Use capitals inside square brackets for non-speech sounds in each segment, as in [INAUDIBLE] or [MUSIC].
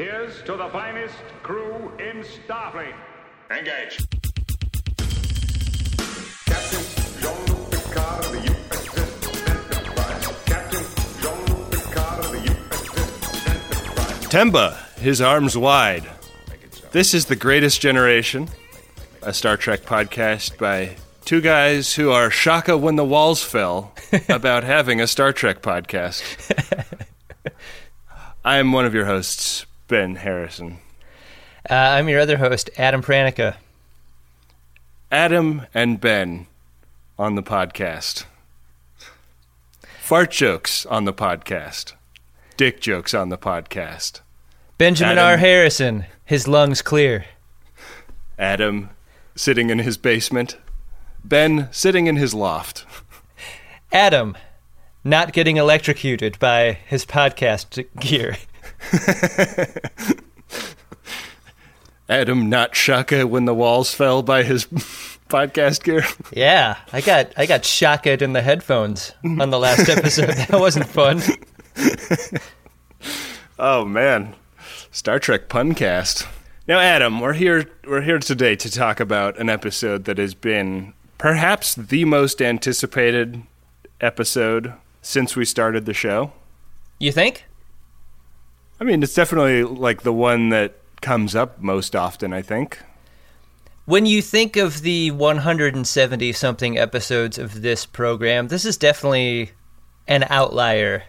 Here's to the finest crew in Starfleet. Engage. Captain Jean-Luc Picard of the USS Enterprise. Captain Jean-Luc Picard of the USS Enterprise. Temba, his arms wide. This is The Greatest Generation, a Star Trek podcast by two guys who are shaka when the walls fell [LAUGHS] about having a Star Trek podcast. I am one of your hosts, Ben Harrison. Uh, I'm your other host, Adam Pranica. Adam and Ben on the podcast. Fart jokes on the podcast. Dick jokes on the podcast. Benjamin Adam. R. Harrison, his lungs clear. Adam sitting in his basement. Ben sitting in his loft. Adam, not getting electrocuted by his podcast gear. [LAUGHS] Adam not shaka when the walls fell by his [LAUGHS] podcast gear. Yeah, I got I got shocked in the headphones on the last [LAUGHS] episode. That wasn't fun. Oh man. Star Trek puncast. Now Adam, we're here we're here today to talk about an episode that has been perhaps the most anticipated episode since we started the show. You think? I mean, it's definitely like the one that comes up most often, I think. When you think of the 170 something episodes of this program, this is definitely an outlier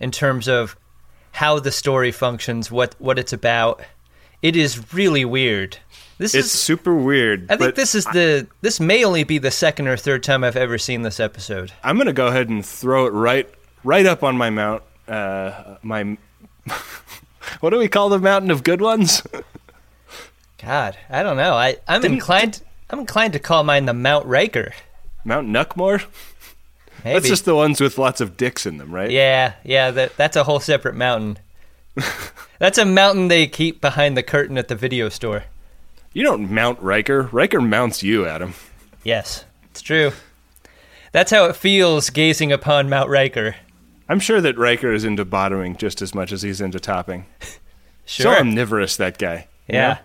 in terms of how the story functions, what what it's about. It is really weird. This It's is super weird. I think this is the this may only be the second or third time I've ever seen this episode. I'm gonna go ahead and throw it right right up on my mount. Uh, my what do we call the mountain of good ones? God, I don't know. I I'm Didn't- inclined I'm inclined to call mine the Mount Riker. Mount Nuckmore. Maybe. That's just the ones with lots of dicks in them, right? Yeah, yeah, that that's a whole separate mountain. [LAUGHS] that's a mountain they keep behind the curtain at the video store. You don't mount Riker. Riker mounts you, Adam. Yes, it's true. That's how it feels gazing upon Mount Riker. I'm sure that Riker is into bottoming just as much as he's into topping. [LAUGHS] Sure. So omnivorous that guy. you yeah. know?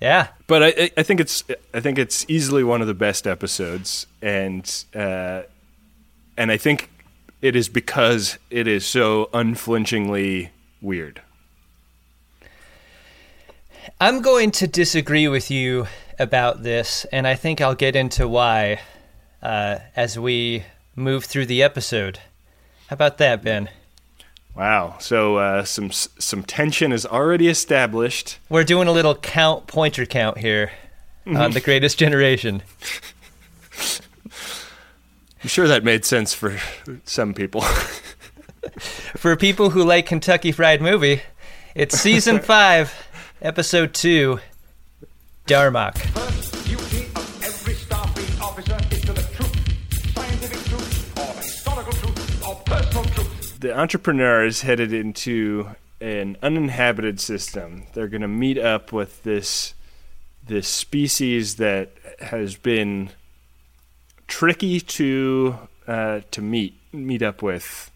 Yeah. But I, I- I think it's I think it's easily one of the best episodes, and uh, and I think it is because it is so unflinchingly weird. I'm going to disagree with you about this, and I think I'll get into why uh, as we move through the episode. How about that, Ben? Wow. So uh, some some tension is already established. We're doing a little count pointer count here on the greatest generation. I'm sure that made sense for some people. [LAUGHS] For people who like Kentucky Fried Movie, it's season [LAUGHS] five, episode two, Darmok. The Enterprise is headed into an uninhabited system. They're going to meet up with this this species that has been tricky to uh, to meet meet up with.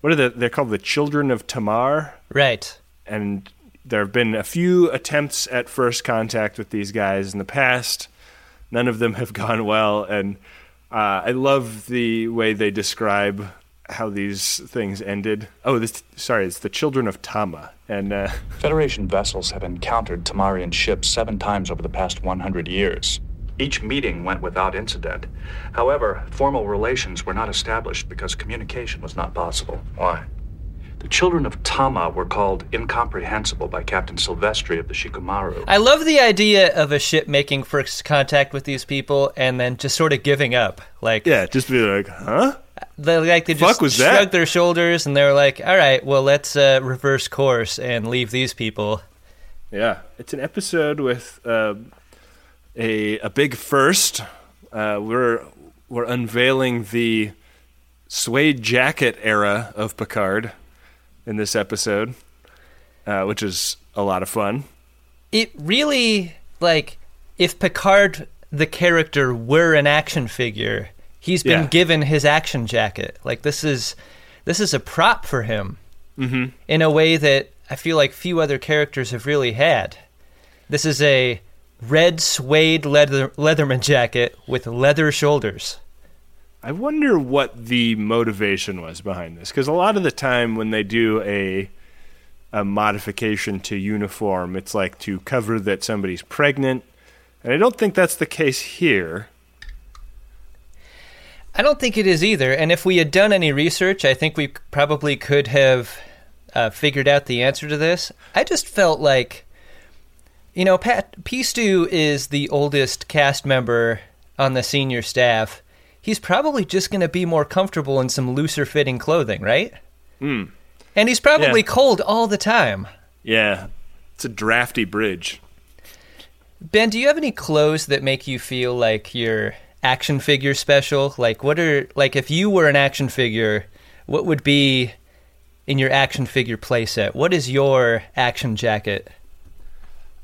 What are the they're called the children of Tamar, Right. and there have been a few attempts at first contact with these guys in the past. None of them have [LAUGHS] gone well, and uh, I love the way they describe how these things ended. Oh, this sorry, it's the children of Tama, and uh, [LAUGHS] Federation vessels have encountered Tamarian ships seven times over the past 100 years. Each meeting went without incident. However, formal relations were not established because communication was not possible. Why? The children of Tama were called incomprehensible by Captain Silvestri of the Shiku Maru. I love the idea of a ship making first contact with these people and then just sort of giving up. Like, yeah, just be like, huh? They, like they just was that? shrugged their shoulders and they were like, all right, well, let's uh, reverse course and leave these people. Yeah, it's an episode with uh, a a big first. Uh, we're we're unveiling the suede jacket era of Picard in this episode, uh, which is a lot of fun. It really, like, if Picard, the character, were an action figure, he's been Yeah. given his action jacket. Like, this is. This is a prop for him mm-hmm. in a way that I feel like few other characters have really had. This is a red suede leather Leatherman jacket with leather shoulders. I wonder what the motivation was behind this, because a lot of the time when they do a a modification to uniform, it's like to cover that somebody's pregnant, and I don't think that's the case here. I don't think it is either. And if we had done any research, I think we probably could have uh, figured out the answer to this. I just felt like, you know, Pat Peastew is the oldest cast member on the senior staff. He's probably just going to be more comfortable in some looser fitting clothing, right? Hmm. And he's probably Yeah. cold all the time. Yeah, it's a drafty bridge. Ben, do you have any clothes that make you feel like you're action figure special? Like, what are like if you were an action figure, what would be in your action figure playset? What is your action jacket?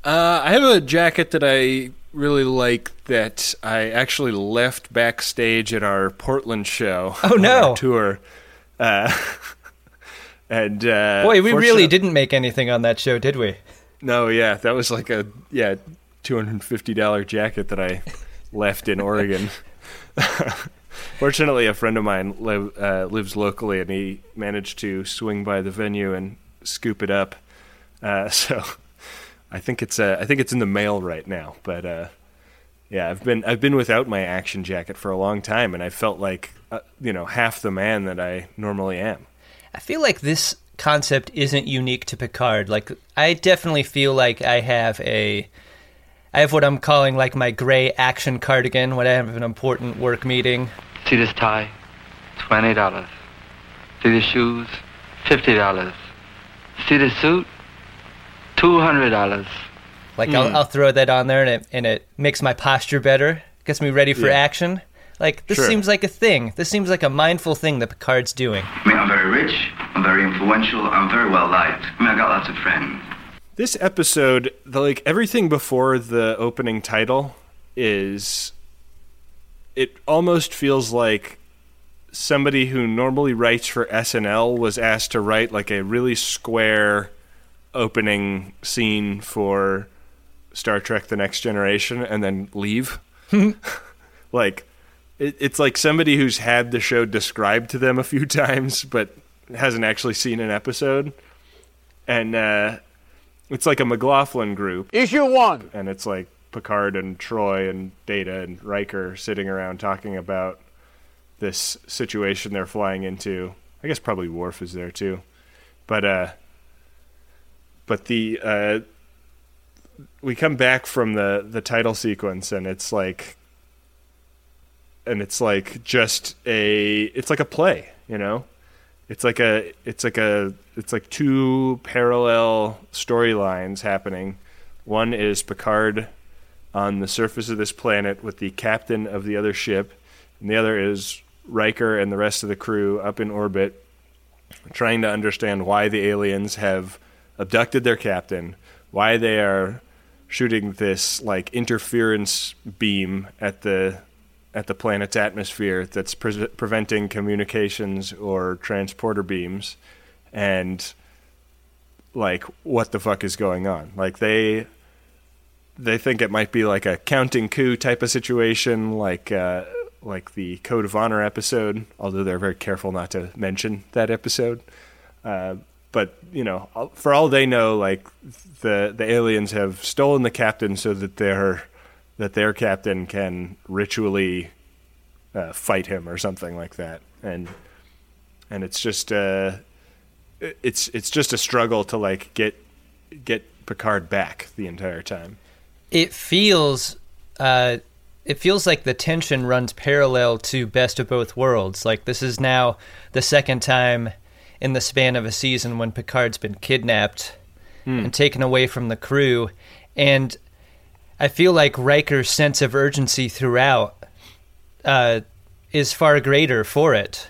Uh, I have a jacket that I really like that I actually left backstage at our Portland show. [LAUGHS] Oh, on no. our tour. Uh, [LAUGHS] and uh, Boy, we really didn't make anything on that show, did we? No, yeah, that was like a yeah two hundred and fifty dollar jacket that I left in Oregon. [LAUGHS] Fortunately, a friend of mine live, uh, lives locally, and he managed to swing by the venue and scoop it up. Uh, [LAUGHS] so I think it's uh, I think it's in the mail right now. But uh, yeah, I've been I've been without my action jacket for a long time, and I felt like uh, you know half the man that I normally am. I feel like this concept isn't unique to Picard. Like I definitely feel like I have a I have what I'm calling like my gray action cardigan when I have an important work meeting. See this tie? Twenty dollars. See the shoes? Fifty dollars. See the suit? Two hundred dollars. Like I'll, hmm. I'll throw that on there and it and it makes my posture better, gets me ready for Yeah. action. Like this Sure. seems like a thing. This seems like a mindful thing that Picard's doing. I mean, I'm very rich, I'm very influential, I'm very well liked. I mean, I got lots of friends. This episode, the like everything before the opening title is it almost feels like somebody who normally writes for SNL was asked to write like a really square opening scene for Star Trek the Next Generation and then leave. [LAUGHS] like it, it's like somebody who's had the show described to them a few [LAUGHS] times but hasn't actually seen an episode. And uh it's like a McLaughlin group, Issue one. and it's like Picard and Troi and Data and Riker sitting around talking about this situation they're flying into. I guess probably Worf is there too, but uh, but the uh, we come back from the the title sequence and it's like and it's like just a it's like a play, you know. It's like a it's like a it's like two parallel storylines happening. One is Picard on the surface of this planet with the captain of the other ship, and the other is Riker and the rest of the crew up in orbit trying to understand why the aliens have abducted their captain, why they are shooting this like interference beam at the at the planet's atmosphere that's pre- preventing communications or transporter beams and like what the fuck is going on? Like they they think it might be like a counting coup type of situation like uh like the code of honor episode although they're very careful not to mention that episode. Uh but you know for all they know like the the aliens have stolen the captain so that their that their captain can ritually uh, fight him or something like that. And and it's just uh it's it's just a struggle to like get get Picard back the entire time. It feels uh it feels like the tension runs parallel to Best of Both Worlds. Like this is now the second time in the span of a season when Picard's been kidnapped and taken away from the crew and I feel like Riker's sense of urgency throughout uh, is far greater for it.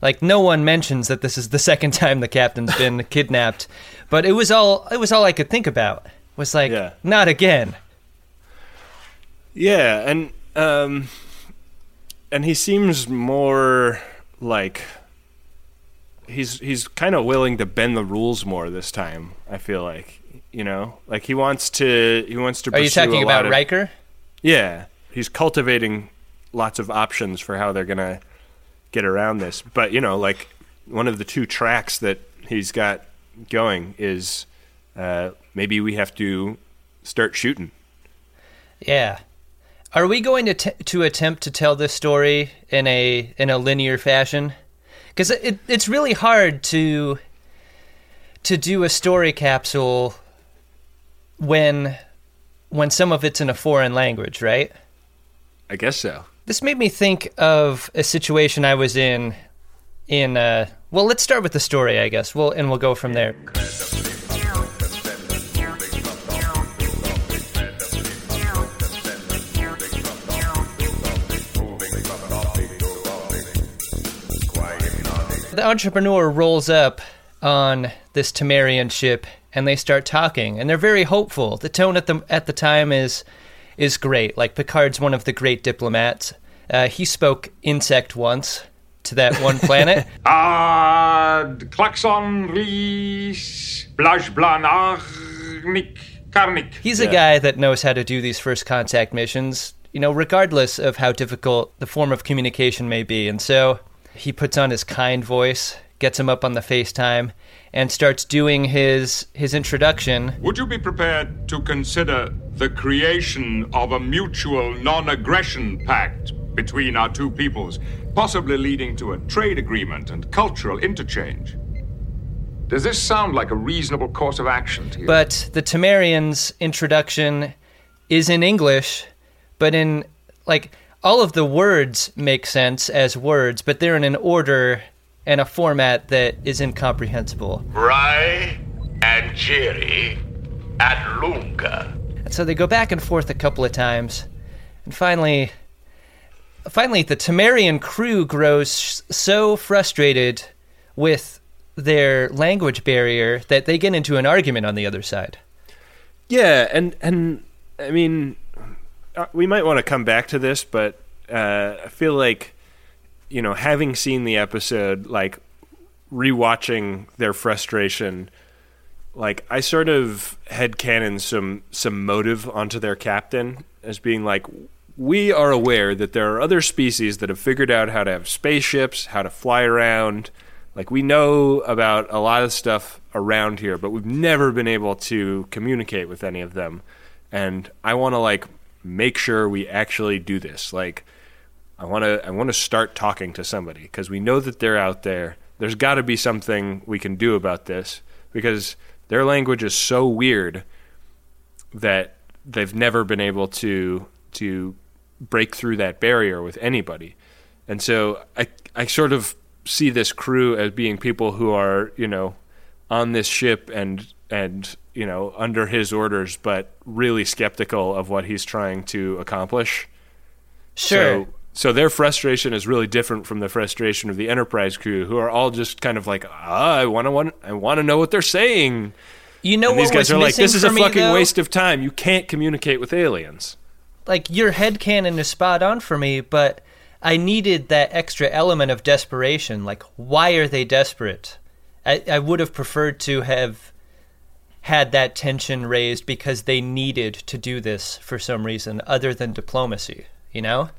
Like no one mentions that this is the [LAUGHS] second time the captain's been [LAUGHS] kidnapped, but it was all it was all I could think about. Was like Yeah. not again. Yeah, and um and he seems more like he's he's kind of willing to bend the rules more this time. I feel like you know, like he wants to he wants to. Are you talking about of- Riker? Yeah, he's cultivating lots of options for how they're gonna get around this. But you know, like one of the two tracks that he's got going is uh, maybe we have to start shooting. Yeah. Are we going to t- to attempt to tell this story in a in a linear fashion? Because it, it's really hard to to do a story capsule when when some of it's in a foreign language, right? I guess so. This made me think of a situation I was in in uh well, let's start with the story, I guess. Well, and we'll go from there. The Enterprise rolls up on this Tamarian ship and they start talking and they're very hopeful. The tone at the at the time is is great. Like Picard's one of the great diplomats. Uh, he spoke insect once to that one planet. [LAUGHS] Ad klaxon ris blaj blanarnik karnik. He's a guy that knows how to do these first contact missions, you know, regardless of how difficult the form of communication may be. And so he puts on his kind voice, gets him up on the FaceTime, and starts doing his his introduction. Would you be prepared to consider the creation of a mutual non aggression pact between our two peoples, possibly leading to a trade agreement and cultural interchange? Does this sound like a reasonable course of action to you? But the Tamarian's introduction is in English, but in like all of the words make sense as words, but they're in an order and a format that is incomprehensible. Rai and Jiri at Lungha. And so they go back and forth a couple of times, and finally, finally, the Tamarian crew grows so frustrated with their language barrier that they get into an argument on the other side. Yeah, and and I mean, uh, we might want to come back to this, but uh, I feel like you know, having seen the episode, like rewatching their frustration, like I sort of headcanon some some motive onto their captain as being like, we are aware that there are other species that have figured out how to have spaceships, how to fly around. Like we know about a lot of stuff around here, but we've never been able to communicate with any of them. And I want to like make sure we actually do this. Like I want to I want to start talking to somebody because we know that they're out there. There's got to be something we can do about this because their language is so weird that they've never been able to to break through that barrier with anybody. And so I I sort of see this crew as being people who are, you know, on this ship and and you know, under his orders but really skeptical of what he's trying to accomplish. Sure. So, so their frustration is really different from the frustration of the Enterprise crew, who are all just kind of like, ah, I want to want, I want to know what they're saying. you know and what these guys are like, this is a me, fucking though? waste of time. You can't communicate with aliens. like your head headcanon is spot on for me, but I needed that extra element of desperation. Like, why are they desperate? I, I would have preferred to have had that tension raised because they needed to do this for some reason other than diplomacy, you know?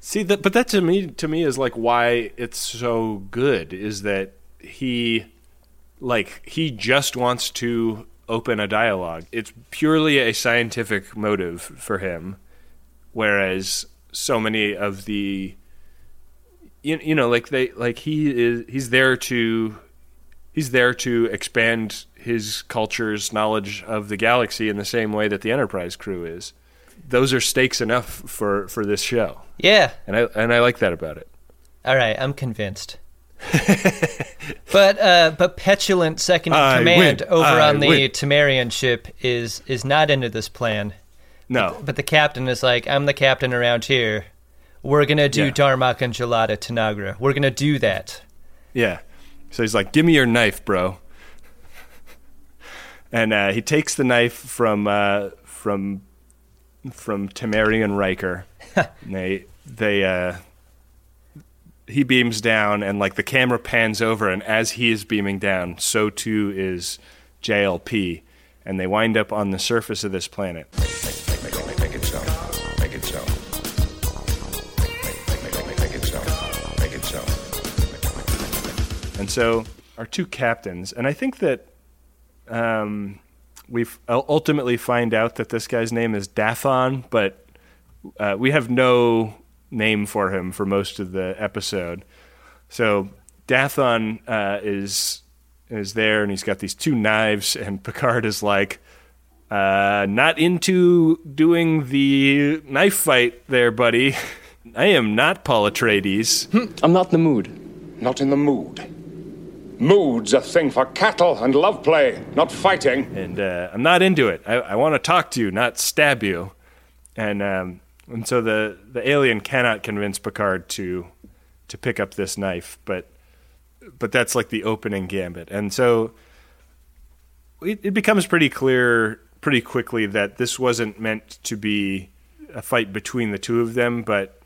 See that, but that to me, to me is like why it's so good is that he, like, he just wants to open a dialogue. It's purely a scientific motive for him, whereas so many of the, you, you know, like they, like he is, he's there to, he's there to expand his culture's knowledge of the galaxy in the same way that the Enterprise crew is. Those are stakes enough for for this show Yeah. and I and I like that about it. All right, I'm convinced. [LAUGHS] but uh, but petulant second in command win. over I on the win. Tamarian ship is is not into this plan. No, But the captain is like, I'm the captain around here. We're gonna do Yeah. Darmok and Jalad at Tanagra. We're gonna do that. yeah. So he's like, "Give me your knife, bro." [LAUGHS] And uh, he takes the knife from uh, from from Tamarian Riker. [LAUGHS] they they uh, he beams down, and like the camera pans over, and as he is beaming down, so too is JLP, and they wind up on the surface of this planet. Make, make, make, make it so. Make it so. Make, make, make, make, make it so. Make it so. And so our two captains, and I think that um, we ultimately find out that this guy's name is Dathon, but uh, we have no name for him for most of the episode. So Dathon uh, is is there, and he's got these two knives, and [LAUGHS] Picard is like, uh, "Not into doing the knife fight, there, buddy. [LAUGHS] I am not Paul Atreides. I'm not in the mood. Not in the mood. Mood's a thing for cattle and love play, not fighting. and uh, I'm not into it. I, I want to talk to you, not stab you." And um, and so the the alien cannot convince Picard to to pick up this knife, but but that's like the opening gambit, and so it, it becomes pretty clear pretty quickly that this wasn't meant to be a fight between the two of them, but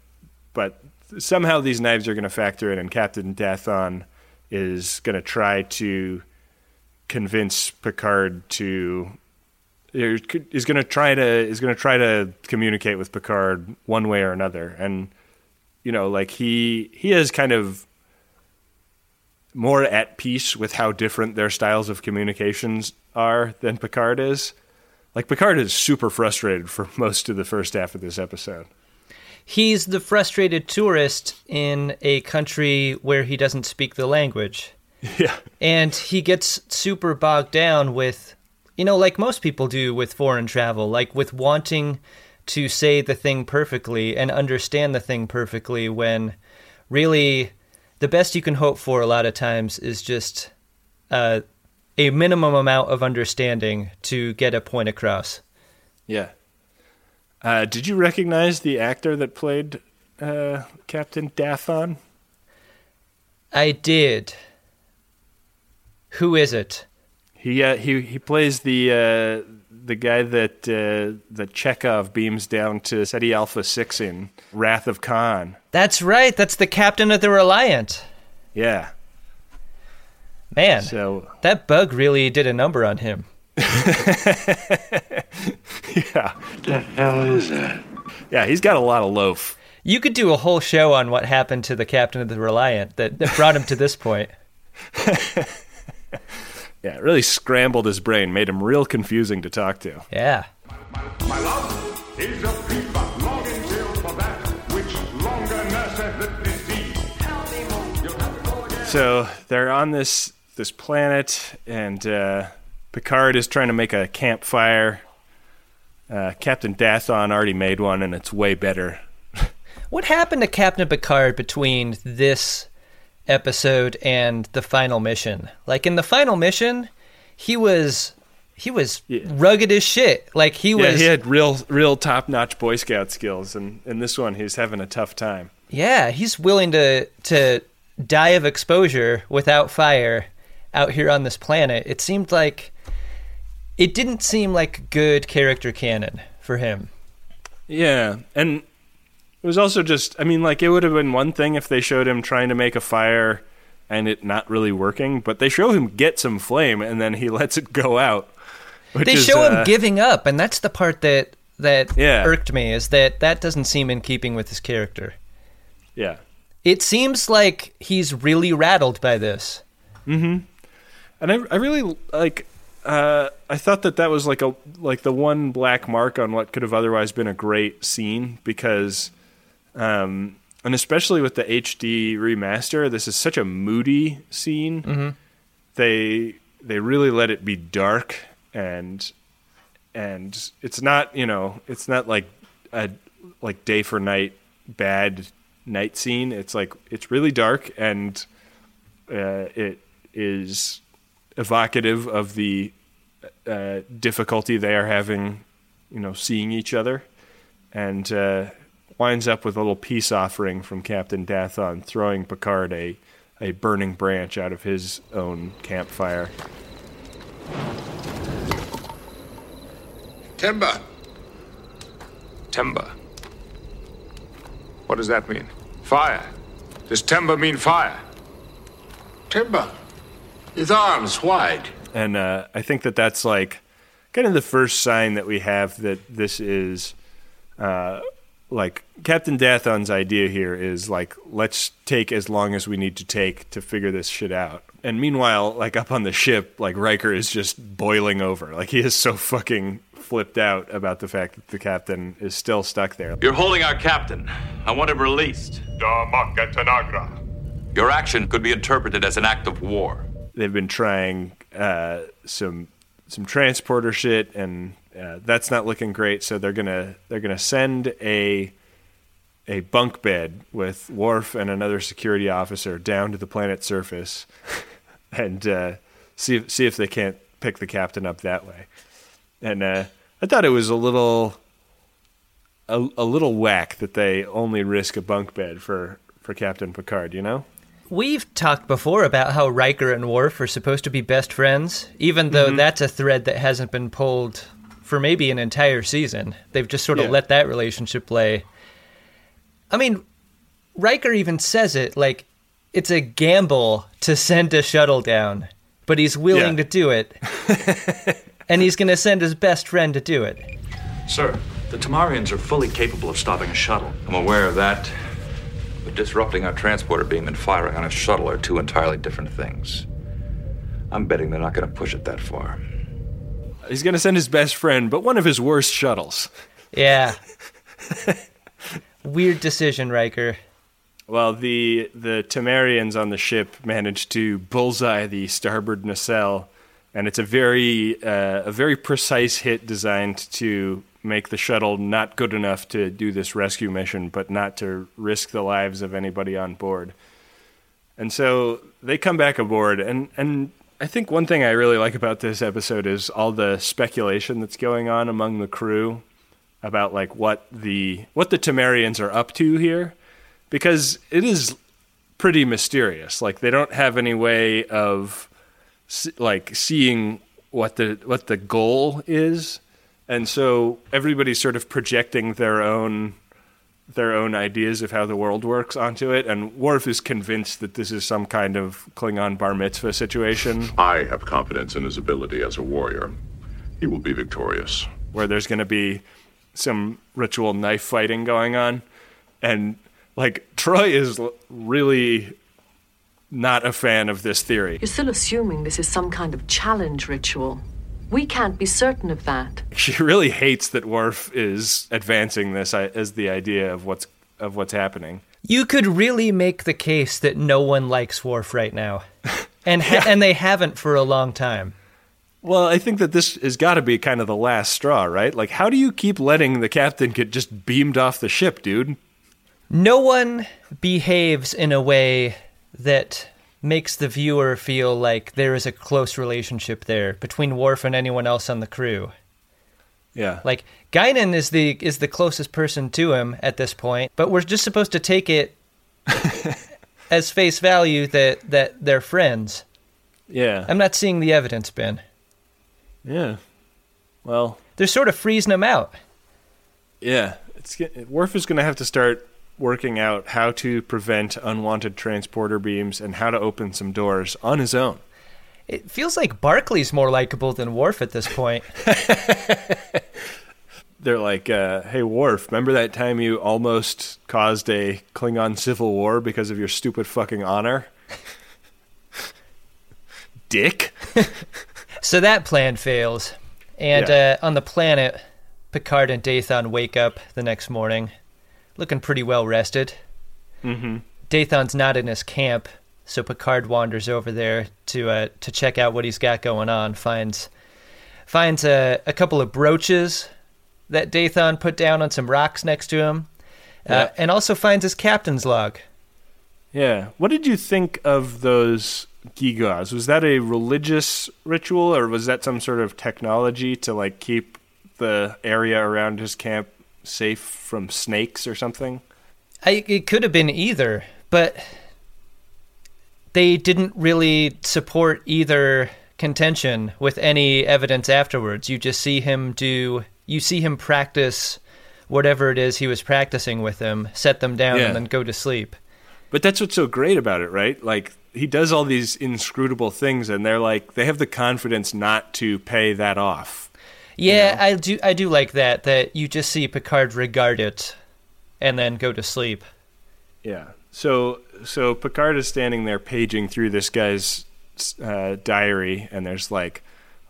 but somehow these knives are going to factor in, and Captain Dathon is going to try to convince Picard to is going to try to is going to try to communicate with Picard one way or another, and you know, like he he is kind of more at peace with how different their styles of communications are than Picard is. Like Picard is super frustrated for [LAUGHS] most of the first half of this episode. He's the frustrated tourist in a country where he doesn't speak the language. [LAUGHS] Yeah. And he gets super bogged down with, you know, like most people do with foreign travel, like with wanting to say the thing perfectly and understand the thing perfectly when really the best you can hope for a lot of times is just uh, a minimum amount of understanding to get a point across. Yeah. Uh, did you recognize the actor that played uh, Captain Dathon? I did. Who is it? He uh, he he plays the uh, the guy that uh, that Chekhov beams down to Ceti Alpha Six in Wrath of Khan. That's right. That's the captain of the Reliant. Yeah. Man, So that bug really did a number on him. Yeah, The hell is that? yeah, he's got a lot of loaf. You could do a whole show on what happened to the captain of the Reliant that, that brought him to this point. [LAUGHS] Yeah, it really scrambled his brain, made him real confusing to talk to. Yeah. My love is a peep of longing till for that which longer nurseth the disease. You'll have to go again. So they're on this this planet, and uh, Picard is trying to make a campfire. Uh, Captain Dathon already made one, and it's way better. [LAUGHS] What happened to Captain Picard between this episode and the final mission? Like in the final mission, he was he was rugged as shit. Like he Yeah, was he had real real top notch Boy Scout skills, and in this one, he's having a tough time. Yeah, he's willing to to die of exposure without fire out here on this planet. It seemed like it didn't seem like good character canon for him. Yeah, and it was also just, I mean, like, it would have been one thing if they showed him trying to make a fire and it not really working, but they show him get some flame and then he [LAUGHS] lets it go out. they is, show uh, him giving up, and that's the part that that Yeah. irked me is that that doesn't seem in keeping with his character. Yeah. It seems like he's really rattled by this. Hmm. And I, I really like. Uh, I thought that that was like a like the one black mark on what could have otherwise been a great scene because, um, and especially with the HD remaster, this is such a moody scene. They they really let it be dark and and it's not you know it's not like a like day for night bad night scene. It's like it's really dark and uh, it is evocative of the uh, difficulty they are having, you know, seeing each other, and uh, winds up with a little peace offering from Captain Dathon, throwing Picard a a burning branch out of his own campfire. Temba. Temba. What does that mean? Fire. Does Temba mean fire? Temba. His arms wide. And uh, I think that that's like kind of the first sign that we have that this is uh, like Captain Dathon's idea here is like let's take as long as we need to take to figure this shit out. And meanwhile, like up on the ship, like Riker is just boiling over. Like he is so fucking flipped out about the fact that the captain is still stuck there. You're holding our captain. I want him released. Damaka Tanagra. Your action could be interpreted as an act of war. They've been trying uh, some some transporter shit, and uh, that's not looking great. So they're gonna they're gonna send a a bunk bed with Worf and another security officer down to the planet's surface, [LAUGHS] and uh, see see if they can't pick the captain up that way. And uh, I thought it was a little a, a little whack that they only risk a bunk bed for for Captain Picard. You know. We've talked before about how Riker and Worf are supposed to be best friends, even though mm-hmm. that's a thread that hasn't been pulled for maybe an entire season. They've just sort of Yeah. let that relationship play. I mean, Riker even says it like it's a gamble to send a shuttle down, but he's willing Yeah. to do it. [LAUGHS] and he's going to send his best friend to do it. Sir, the Tamarians are fully capable of stopping a shuttle. I'm aware of that. But disrupting our transporter beam and firing on a shuttle are two entirely different things. I'm betting they're not going to push it that far. He's going to send his best friend, but one of his worst shuttles. Yeah. [LAUGHS] Weird decision, Riker. Well, the the Tamarians on the ship managed to bullseye the starboard nacelle, and it's a very uh, a very precise hit designed to make the shuttle not good enough to do this rescue mission, but not to risk the lives of anybody on board. And so they come back aboard, and and I think one thing I really like about this episode is all the speculation that's going on among the crew about like what the what the Tamarians are up to here because it is pretty mysterious. Like they don't have any way of like seeing what the what the goal is, and so everybody's sort of projecting their own their own ideas of how the world works onto it. And Worf is convinced that this is some kind of Klingon bar mitzvah situation I have confidence in his ability as a warrior. He will be victorious. where there's going to be some ritual knife fighting going on, and like Troi is really not a fan of this theory. You're still assuming this is some kind of challenge ritual. We can't be certain of that. [LAUGHS] She really hates that Worf is advancing this as the idea of what's of what's happening. You could really make the case that no one likes Worf right now. [LAUGHS] And ha- and they haven't for a long time. Well, I think that this has got to be kind of the last straw, right? Like, how do you keep letting the captain get just beamed off the ship, dude? No one behaves in a way that makes the viewer feel like there is a close relationship there between Worf and anyone else on the crew. Yeah. Like Guinan is the is the closest person to him at this point, but we're just supposed to take it [LAUGHS] as face value that that they're friends. Yeah. I'm not seeing the evidence, Ben. Yeah. Well, They're sort of freezing him out. Yeah, it's Worf is going to have to start working out how to prevent unwanted transporter beams and how to open some doors on his own. It feels like Barkley's more likable than Worf at this point. [LAUGHS] They're like, uh, "Hey, Worf, remember that time you almost caused a Klingon civil war because of your stupid fucking honor?" [LAUGHS] Dick. [LAUGHS] So that plan fails. And Yeah. uh, on the planet, Picard and Dathon wake up the next morning, looking pretty well rested. Mm-hmm. Dathon's not in his camp, so Picard wanders over there to uh, to check out what he's got going on. finds finds a, a couple of brooches that Dathon put down on some rocks next to him, uh, and also finds his captain's log. Yeah. What did you think of those gigas? Was that a religious ritual or was that some sort of technology to like keep the area around his camp safe from snakes or something? I, it could have been either, but they didn't really support either contention with any evidence afterwards. You just see him do, you see him practice whatever it is he was practicing with them, set them down, Yeah. and then go to sleep. But that's what's so great about it, right? Like he does all these inscrutable things, and they're like they have the confidence not to pay that off. Yeah, I do. I do like that. That you just see Picard regard it, and then go to sleep. Yeah. So so Picard is standing there paging through this guy's uh, diary, and there's like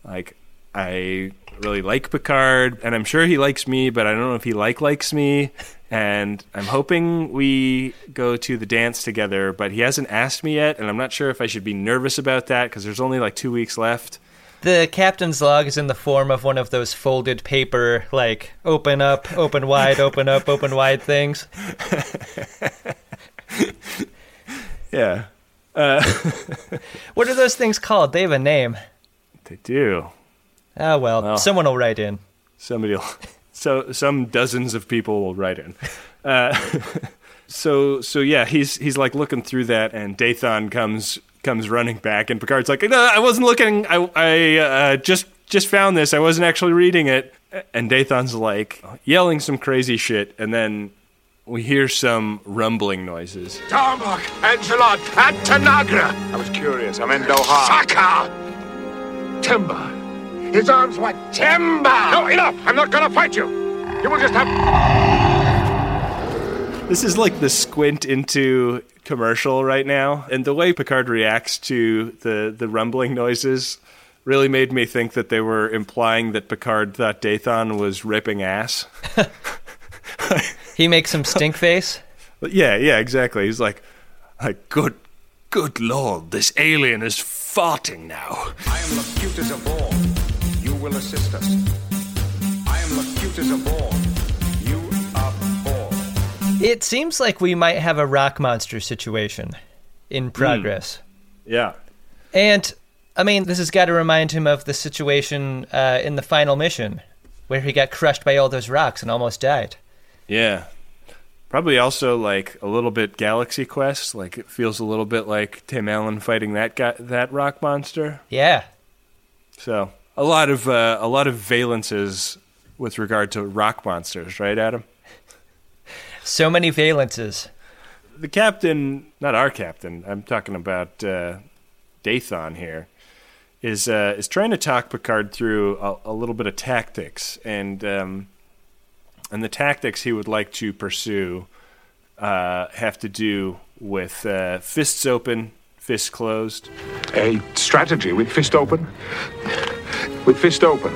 like I really like Picard, and I'm sure he likes me, but I don't know if he like likes me. And I'm hoping we go to the dance together, but he hasn't asked me yet, and I'm not sure if I should be nervous about that because there's only like two weeks left. The captain's log is in the form of one of those folded paper, like open up, open wide, open up, open wide things. [LAUGHS] Yeah. Uh, [LAUGHS] What are those things called? They have a name. they do. Ah, well, Well. someone will write in. Somebody, will, [LAUGHS] so some dozens of people will write in. Uh, so so yeah, he's he's like looking through that, and Dathon comes comes running back, and Picard's like, "No, I wasn't looking. I I uh, just just found this. I wasn't actually reading it." And Dathon's like yelling some crazy shit, and then we hear some rumbling noises. Darmok, Angelot, and Tanagra. I was curious. I'm in Doha. Saka! Temba. His arms were timber. No, enough. I'm not going to fight you. You will just have. This is like the squint into commercial right now, and the way Picard reacts to the the rumbling noises really made me think that they were implying that Picard thought Dathon was ripping ass. He makes some stink face. [LAUGHS] Yeah, yeah, exactly. He's like, like good, good lord, this alien is farting now. I am Locutus of Borg. You will assist us. I am Locutus of Borg. You of all. It seems like we might have a rock monster situation in progress. Yeah, And, I mean, this has got to remind him of the situation uh, in the final mission where he got crushed by all those rocks and almost died. yeah. Probably also like a little bit Galaxy Quest. Like it feels a little bit like Tim Allen fighting that guy, that rock monster. Yeah. So a lot of uh, a lot of valences with regard to rock monsters, right, Adam? So many valences. The captain, not our captain. I'm talking about uh, Dathon here. Is uh, is trying to talk Picard through a, a little bit of tactics, and um, and the tactics he would like to pursue uh, have to do with uh, fists open, fists closed. A strategy with fist open? With fist open.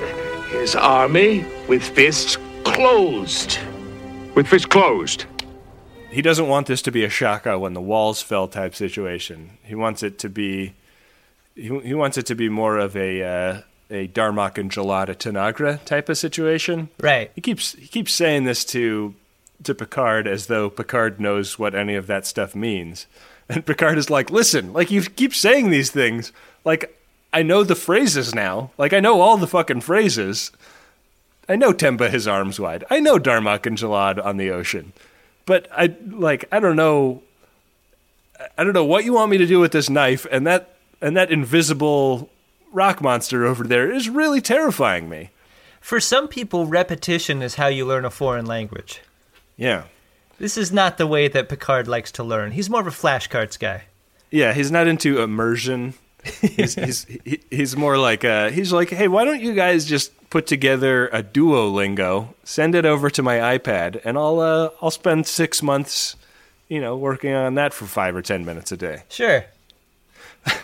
His army with fists closed. With fist closed. he doesn't want this to be a shaka when the walls fell type situation. He wants it to be he, he wants it to be more of a uh, a Darmok and Jalad at Tanagra type of situation. Right. He keeps he keeps saying this to to Picard as though Picard knows what any of that stuff means. And Picard is like, "Listen, like you keep saying these things, like I know the phrases now. Like I know all the fucking phrases. I know Temba his arms wide. I know Darmok and Jalad on the ocean. But I like I don't know I don't know what you want me to do with this knife and that and that invisible rock monster over there is really terrifying me. For some people, repetition is how you learn a foreign language. Yeah. This is not the way that Picard likes to learn. He's more of a flashcards guy. Yeah, he's not into immersion. He's [LAUGHS] he's he's more like uh he's like, "Hey, why don't you guys just put together a Duolingo, send it over to my iPad, and I'll uh I'll spend 6 months, you know, working on that for 5 or 10 minutes a day." Sure. [LAUGHS]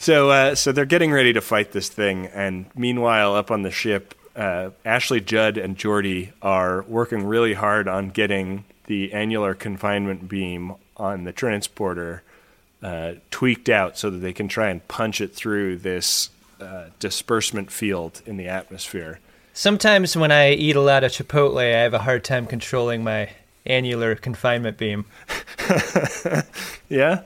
So, uh, so they're getting ready to fight this thing, and meanwhile, up on the ship, uh, Ashley Judd and Geordi are working really hard on getting the annular confinement beam on the transporter uh, tweaked out so that they can try and punch it through this uh, disbursement field in the atmosphere. Sometimes when I eat a lot of Chipotle, I have a hard time controlling my annular confinement beam. [LAUGHS] Yeah.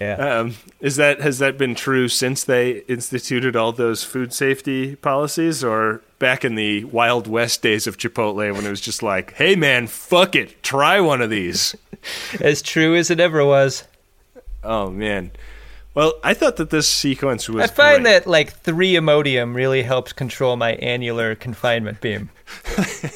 Yeah. Um, is that has that been true since they instituted all those food safety policies, or back in the Wild West days of Chipotle when it was just like, "Hey man, fuck it, try one of these." [LAUGHS] as true as it ever was. Oh man. Well, I thought that this sequence was. I find great. that like three Imodium really helps control my annular confinement beam. [LAUGHS]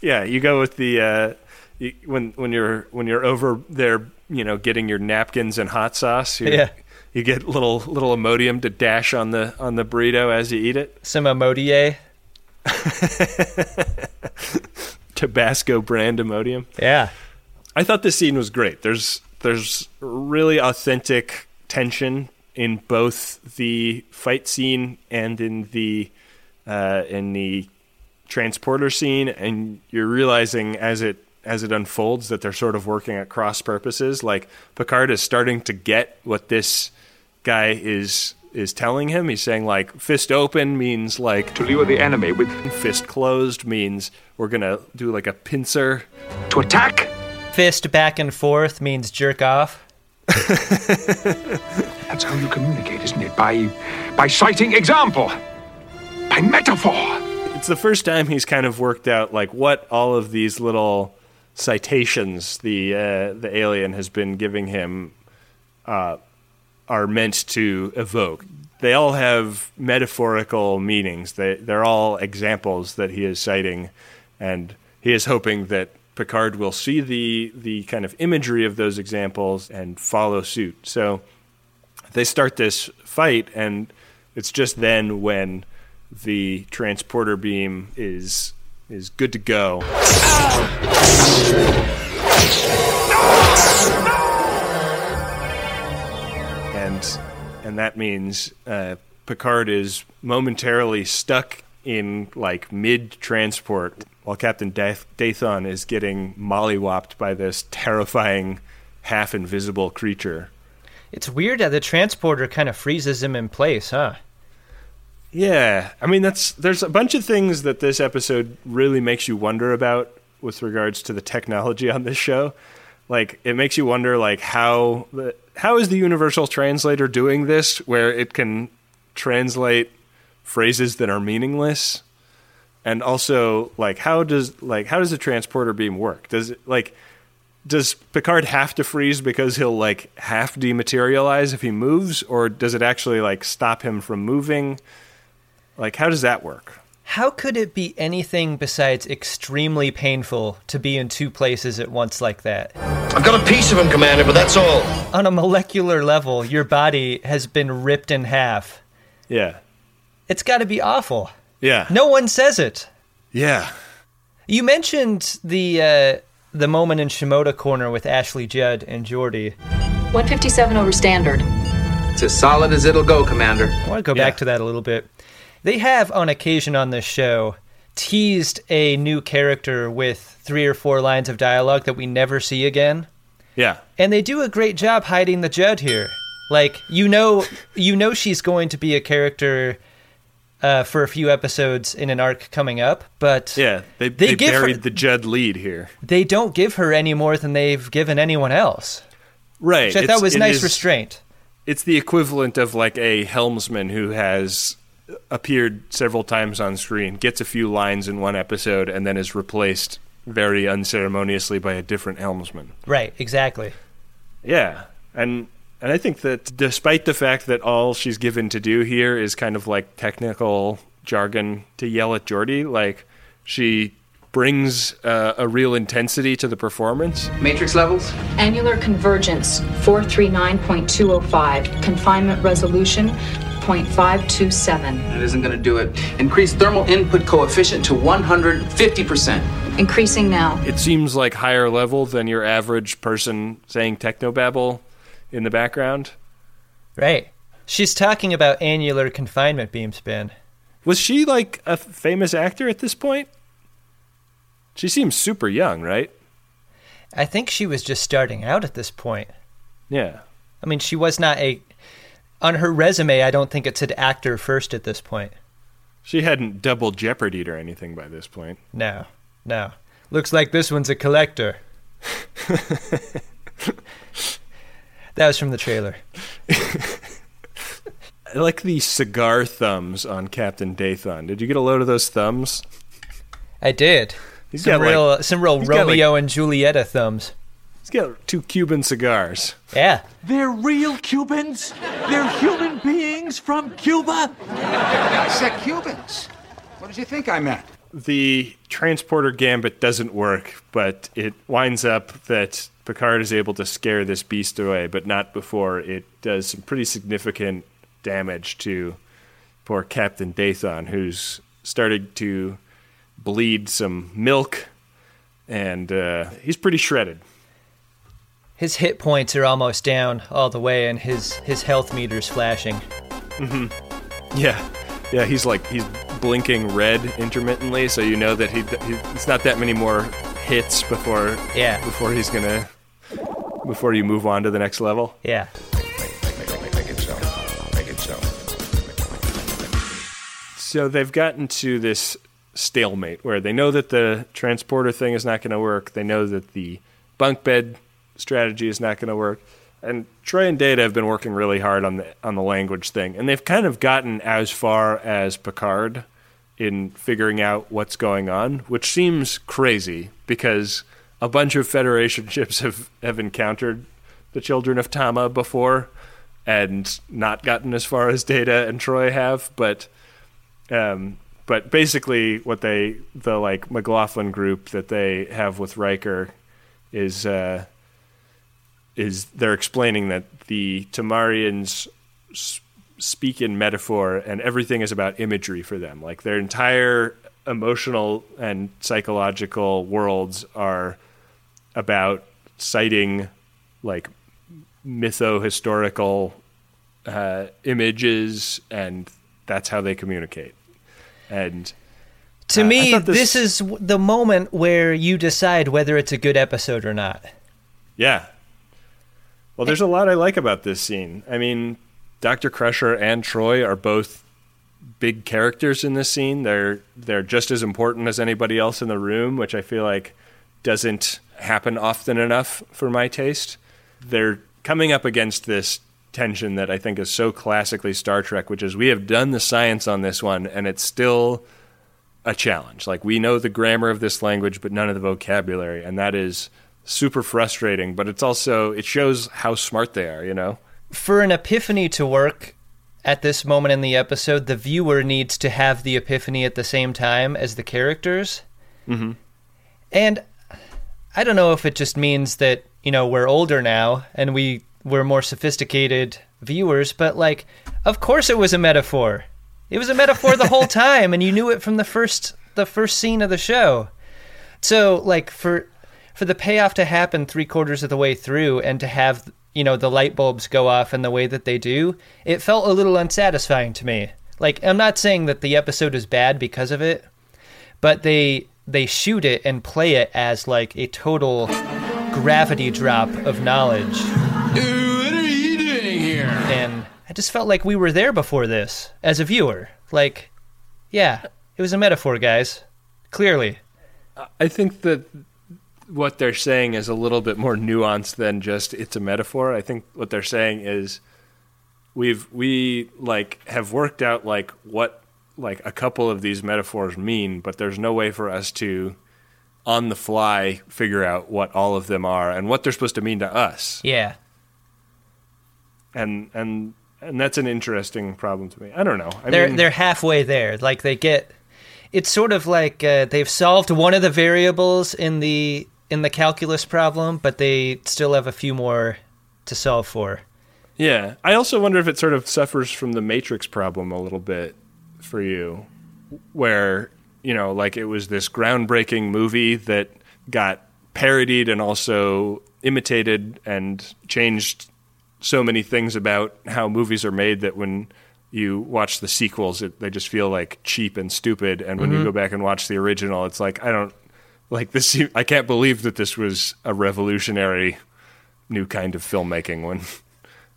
Yeah, you go with the uh, you, when when you're when you're over there, you know, getting your napkins and hot sauce. You, Yeah. You get little little Imodium to dash on the on the burrito as you eat it. Some Imodier. [LAUGHS] Tabasco brand Imodium. Yeah. I thought this scene was great. There's there's really authentic tension in both the fight scene and in the uh, in the transporter scene, and you're realizing as it as it unfolds that they're sort of working at cross purposes. Like Picard is starting to get what this guy is is telling him. He's saying like fist open means like To lure the enemy with fist closed means we're gonna do like a pincer. to attack. Fist back and forth means jerk off. [LAUGHS] That's how you communicate, isn't it? By by citing example, by metaphor. it's the first time he's kind of worked out like what all of these little citations the uh, the alien has been giving him uh, are meant to evoke. They all have metaphorical meanings. They they're all examples that he is citing, and he is hoping that Picard will see the the kind of imagery of those examples and follow suit. So they start this fight, and it's just then when the transporter beam is is good to go. And and that means uh, Picard is momentarily stuck in like mid transport while Captain Dath- Dathon is getting mollywopped by this terrifying half invisible creature. It's weird that the transporter kind of freezes him in place, huh? Yeah, I mean that's there's a bunch of things that this episode really makes you wonder about with regards to the technology on this show. Like it makes you wonder like how the how is the universal translator doing this where it can translate phrases that are meaningless? And also like how does like how does the transporter beam work? Does it like does Picard have to freeze because he'll like half dematerialize if he moves or does it actually like stop him from moving? Like, how does that work? How could it be anything besides extremely painful to be in two places at once like that? I've got a piece of him, Commander, but that's all. On a molecular level, your body has been ripped in half. Yeah. It's got to be awful. Yeah. No one says it. Yeah. You mentioned the uh, the moment in Shimoda Corner with Ashley Judd and Geordi. 157 over standard. It's as solid as it'll go, Commander. I want to go back to that a little bit. They have, on occasion on this show, teased a new character with three or four lines of dialogue that we never see again. Yeah. And they do a great job hiding the Judd here. Like you know, you know she's going to be a character uh, for a few episodes in an arc coming up, but Yeah, they, They they, give her- buried the Judd lead here. they don't give her any more than they've given anyone else. Right. Which I thought was nice is- restraint. It's the equivalent of like a helmsman who has appeared several times on screen, gets a few lines in one episode, and then is replaced very unceremoniously by a different helmsman. Right, exactly. Yeah, and and I think that despite the fact that all she's given to do here is kind of like technical jargon to yell at Geordi, like she brings uh, a real intensity to the performance. Matrix levels? Annular convergence 439.205. Confinement resolution 0.527. It isn't going to do it. Increase thermal input coefficient to 150%. Increasing now. It seems like higher level than your average person saying technobabble in the background. Right. She's talking about annular confinement beam spin. Was she like a famous actor at this point? She seems super young, right? I think she was just starting out at this point. Yeah. I mean, she was not a. On her resume, I don't think it said actor first at this point. She hadn't double jeopardied or anything by this point. No, no. Looks like this one's a collector. [LAUGHS] that was from the trailer. [LAUGHS] I like the cigar thumbs on Captain Dathon. Did you get a load of those thumbs? I did. He's some got, like- real, some real he's like- Romeo and Julieta thumbs. He's got two Cuban cigars. Yeah. They're real Cubans. They're human beings from Cuba. I said Cubans. What did you think I meant? the transporter gambit doesn't work, but it winds up that Picard is able to scare this beast away, but not before it does some pretty significant damage to poor Captain Dathon, who's started to bleed some milk, and uh, he's pretty shredded. His hit points are almost down all the way, and his his health meter's flashing. hmm Yeah, yeah. He's like he's blinking red intermittently, so you know that he, he it's not that many more hits before Yeah. before he's gonna before you move on to the next level. Yeah. Make, make, make, make it so. Make it so. So they've gotten to this stalemate where they know that the transporter thing is not going to work. They know that the bunk bed strategy is not going to work. And Troi and Data have been working really hard on the on the language thing, and they've kind of gotten as far as Picard in figuring out what's going on, which seems crazy because a bunch of Federation [LAUGHS] ships have, have encountered the children of Tama before and not gotten as far as Data and Troi have, but um, but basically, what they the like McLaughlin group that they have with Riker is uh, is they're explaining that the Tamarians speak in metaphor, and everything is about imagery for them. Like their entire emotional and psychological worlds are about citing like mytho historical uh, images, and that's how they communicate. And To uh, me, thought this... is the moment where you decide whether it's a good episode or not. Yeah. Well, there's a lot I like about this scene. I mean, Dr. Crusher and Troi are both big characters in this scene. They're they're just as important as anybody else in the room, which I feel like doesn't happen often enough for my taste. They're coming up against this tension that I think is so classically Star Trek, which is we have done the science on this one and it's still a challenge. Like we know the grammar of this language but none of the vocabulary and that is super frustrating, but it's also it shows how smart they are, you know. For an epiphany to work at this moment in the episode, the viewer needs to have the epiphany at the same time as the characters. Mhm. And I don't know if it just means that, you know, we're older now and we we're more sophisticated viewers, but like of course it was a metaphor. It was a metaphor the whole [LAUGHS] time and you knew it from the first the first scene of the show. So like for for the payoff to happen three quarters of the way through and to have you know the light bulbs go off in the way that they do, it felt a little unsatisfying to me. Like I'm not saying that the episode is bad because of it, but they they shoot it and play it as like a total gravity drop of knowledge. What are you doing here? And I just felt like we were there before this as a viewer. Like, yeah, it was a metaphor, guys. Clearly. I think that what they're saying is a little bit more nuanced than just it's a metaphor. I think what they're saying is we've we like have worked out like what like a couple of these metaphors mean, but there's no way for us to on the fly figure out what all of them are and what they're supposed to mean to us. Yeah. And and and that's an interesting problem to me. I don't know. I they're mean, they're halfway there. Like they get it's sort of like uh, they've solved one of the variables in the in the calculus problem, but they still have a few more to solve for. Yeah. I also wonder if it sort of suffers from the Matrix problem a little bit for you, where, you know, like it was this groundbreaking movie that got parodied and also imitated and changed so many things about how movies are made that when you watch the sequels, it, they just feel like cheap and stupid. And when you Mhm. go back and watch the original, it's like, I don't, like this, I can't believe that this was a revolutionary new kind of filmmaking when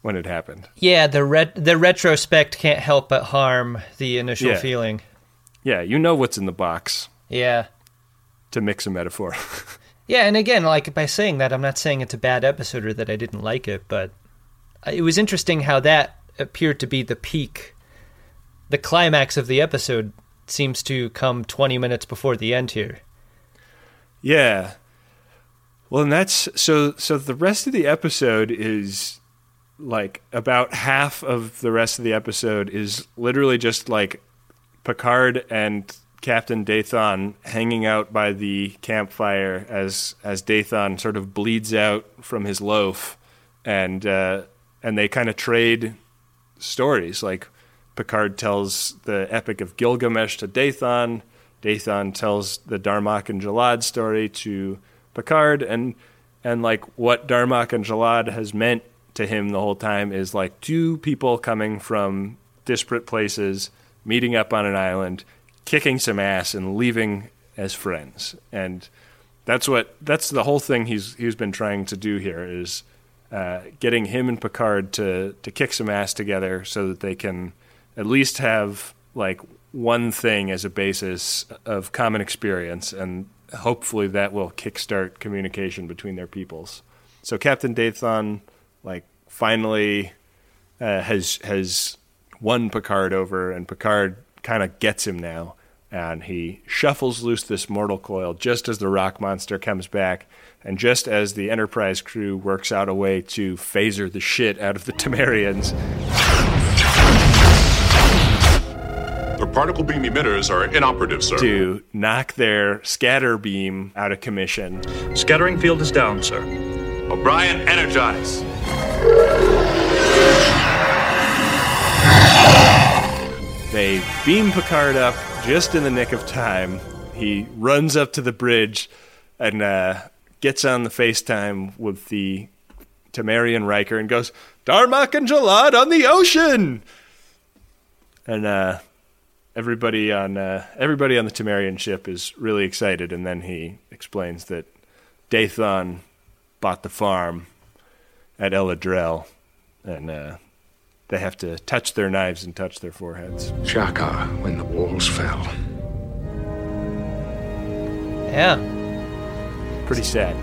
when it happened. Yeah, the ret- the retrospect can't help but harm the initial Yeah. feeling. Yeah, you know what's in the box. Yeah. To mix a metaphor. [LAUGHS] Yeah, and again, like by saying that, I'm not saying it's a bad episode or that I didn't like it, but it was interesting how that appeared to be the peak. The climax of the episode seems to come 20 minutes before the end here. yeah. Well, and that's so so the rest of the episode is like about half of the rest of the episode is literally just like Picard and Captain Dathon hanging out by the campfire as as Dathon sort of bleeds out from his loaf, and uh, and they kind of trade stories. Like Picard tells the Epic of Gilgamesh to Dathon, Dathon tells the Darmok and Jalad story to Picard, and and like what Darmok and Jalad has meant to him the whole time is like two people coming from disparate places, meeting up on an island, kicking some ass, and leaving as friends. And that's what that's the whole thing he's he's been trying to do here is uh, getting him and Picard to to kick some ass together so that they can at least have like one thing as a basis of common experience, and hopefully that will kickstart communication between their peoples. So Captain Dathon, like, finally uh, has has won Picard over, and Picard kind of gets him now, and he shuffles loose this mortal coil just as the rock monster comes back, and just as the Enterprise crew works out a way to phaser the shit out of the Tamarians. The particle beam emitters are inoperative, sir. to knock their scatter beam out of commission. Scattering field is down, sir. O'Brien, energize. They beam Picard up just in the nick of time. He runs up to the bridge and uh, gets on the FaceTime with the Tamarian Riker and goes, Darmok and Jalad on the ocean! And uh, everybody on uh, everybody on the Tamarian ship is really excited, and then he explains that Dathon bought the farm at El-Adrel, and uh, they have to touch their knives and touch their foreheads. Shaka, when the walls fell. Yeah. Pretty sad.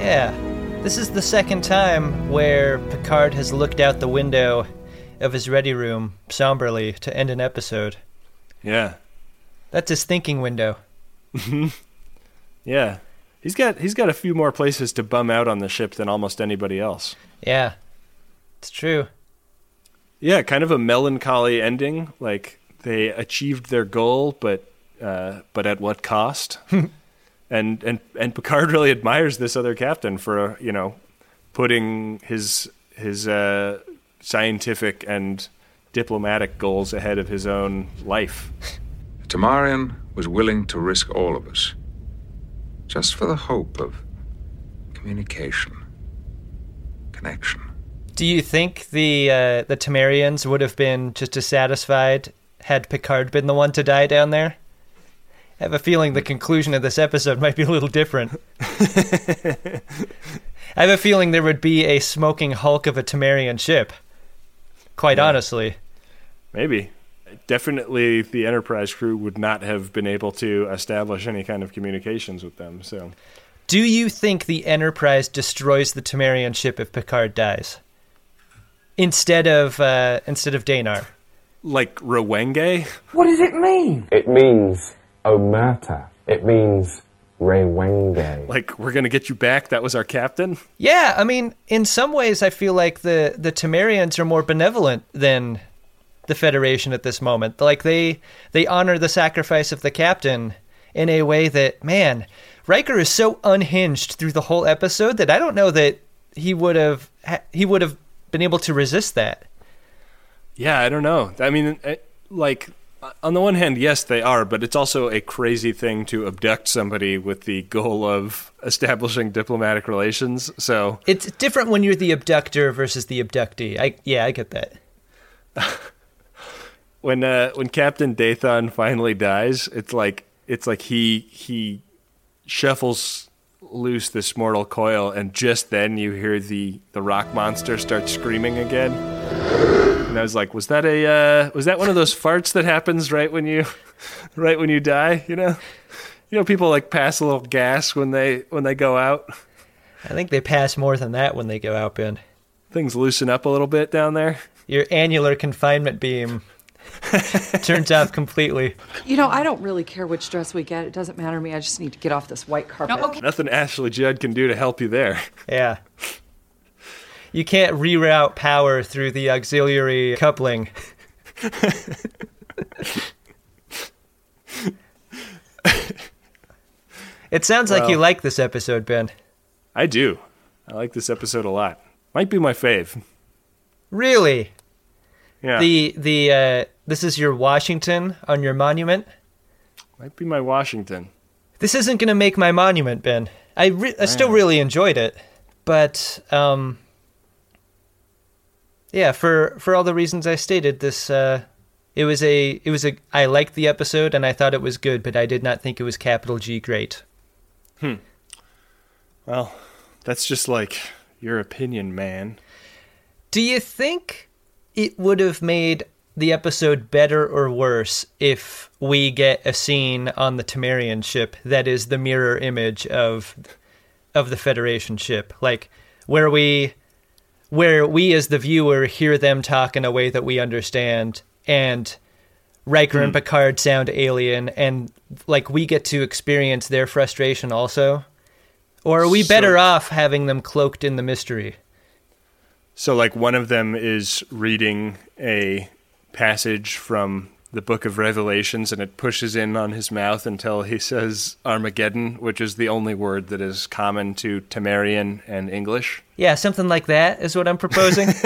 Yeah. This is the second time where Picard has looked out the window of his ready room somberly to end an episode. Yeah. That's his thinking window. [LAUGHS] Yeah. He's got he's got a few more places to bum out on the ship than almost anybody else. Yeah. It's true. Yeah, kind of a melancholy ending. Like they achieved their goal, but uh, but at what cost? [LAUGHS] and and and Picard really admires this other captain for uh, you know putting his his uh, scientific and diplomatic goals ahead of his own life. Tamarian was willing to risk all of us just for the hope of communication, connection. Do you think the uh, the Tamarians would have been just as satisfied had Picard been the one to die down there? I have a feeling the conclusion of this episode might be a little different. [LAUGHS] I have a feeling there would be a smoking hulk of a Tamarian ship. Quite honestly. Maybe. Definitely, the Enterprise crew would not have been able to establish any kind of communications with them. So, Do you think the Enterprise destroys the Tamarian ship if Picard dies? Instead of uh, instead of Danar. like Rowenge, What does it mean? It means Omerta. It means Rewenge. like we're gonna get you back. That was our captain. Yeah, I mean, in some ways, I feel like the the Tamarians are more benevolent than the Federation at this moment. Like they they honor the sacrifice of the captain in a way that, man, Riker is so unhinged through the whole episode that I don't know that he would have he would have been able to resist that. Yeah, I don't know. I mean, eh, like on the one hand, yes, they are, but it's also a crazy thing to abduct somebody with the goal of establishing diplomatic relations. So It's different when you're the abductor versus the abductee. I yeah, I get that. [LAUGHS] when uh, when Captain Dathon finally dies, it's like it's like he he shuffles loose this mortal coil, and just then you hear the the rock monster start screaming again. And I was like, was that a uh, was that one of those farts that happens right when you [LAUGHS] right when you die? You know, you know, people like pass a little gas when they when they go out. I think they pass more than that when they go out, Ben. Things loosen up a little bit down there. Your annular confinement beam [LAUGHS] turns out completely. You know, I don't really care which dress we get. It doesn't matter to me. I just need to get off this white carpet. Nothing Ashley Judd can do to help you there. Yeah. You can't reroute power through the auxiliary coupling. [LAUGHS] It sounds like you like this episode, Ben. I do. I like this episode a lot. Might be my fave. Really? Yeah. The the uh, this is your Washington on your monument. Might be my Washington. This isn't going to make my monument, Ben. I re- I still really enjoyed it, but um, yeah, for for all the reasons I stated, this uh, it was a it was a I liked the episode and I thought it was good, but I did not think it was capital G great. Hmm. Well, that's just like your opinion, man. Do you think it would have made the episode better or worse if we get a scene on the Tamarian ship that is the mirror image of of the Federation ship, like where we where we as the viewer hear them talk in a way that we understand and Riker and Hmm. Picard sound alien and like we get to experience their frustration also? Or are we So- better off having them cloaked in the mystery? So, like, one of them is reading a passage from the book of Revelations, and it pushes in on his mouth until he says Armageddon, which is the only word that is common to Tamarian and English. Yeah, something like that is what I'm proposing. [LAUGHS]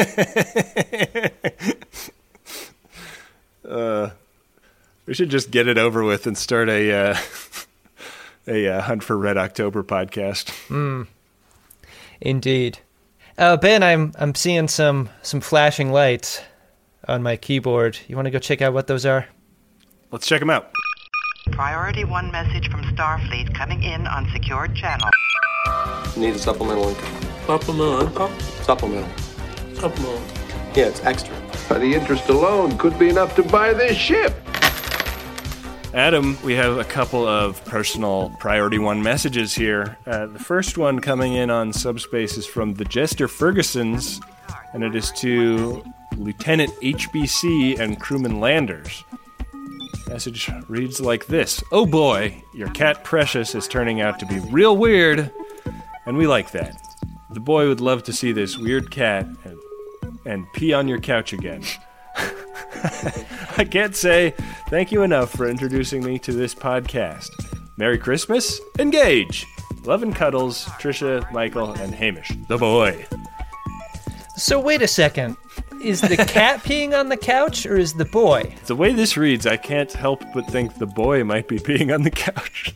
Uh, we should just get it over with and start a uh, [LAUGHS] a uh, Hunt for Red October podcast. Hmm. Indeed. Uh, ben, I'm I'm seeing some some flashing lights on my keyboard. You want to go check out what those are? Let's check them out. Priority one message from Starfleet coming in on secured channel. Need a supplemental income. Supplemental income? Supplemental. Supplemental. Yeah, it's extra. The interest alone could be enough to buy this ship. Adam, we have a couple of personal priority one messages here. Uh, the first one coming in on subspace is from the Jester Fergusons, and it is to Lieutenant HBC and crewman Landers. Message reads like this Oh boy, your cat Precious is turning out to be real weird, and we like that. The boy would love to see this weird cat and, and pee on your couch again. [LAUGHS] I can't say thank you enough for introducing me to this podcast. Merry Christmas, engage! Love and cuddles, Trisha, Michael, and Hamish, the boy. So wait a second. Is the cat [LAUGHS] peeing on the couch or is the boy? The way this reads, I can't help but think the boy might be [LAUGHS] peeing on the couch.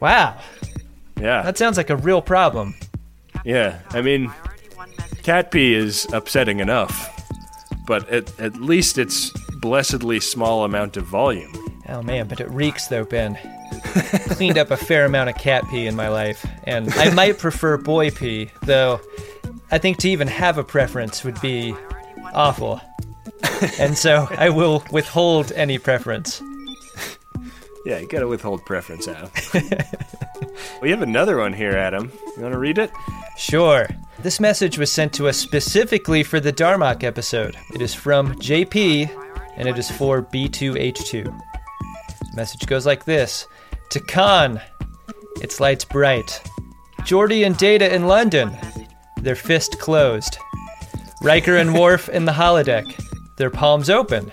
Wow. Yeah. That sounds like a real problem. Yeah, I mean, cat pee is upsetting enough, but at, at least it's blessedly small amount of volume. Oh man, but it reeks though, Ben. Cleaned up a fair amount of cat pee in my life, and I might prefer boy pee, though I think to even have a preference would be awful. [LAUGHS] And so I will withhold any preference. Yeah, you gotta withhold preference, Adam. [LAUGHS] we have another one here, Adam. You wanna read it? Sure. This message was sent to us specifically for the Darmok episode. It is from JP, and it is for B2H2. Message goes like this To Khan, its lights bright. Geordi and Data in London, their fist closed. Riker and Worf in the holodeck, their palms open.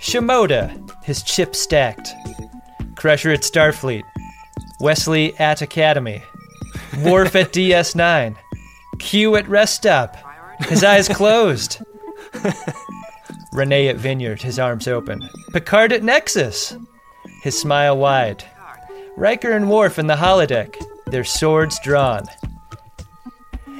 Shimoda, his chip stacked. Crusher at Starfleet. Wesley at Academy. Worf at DS9. Q at rest stop. His eyes closed. Renee at Vineyard, his arms open. Picard at Nexus. His smile wide. Riker and Worf in the holodeck, their swords drawn.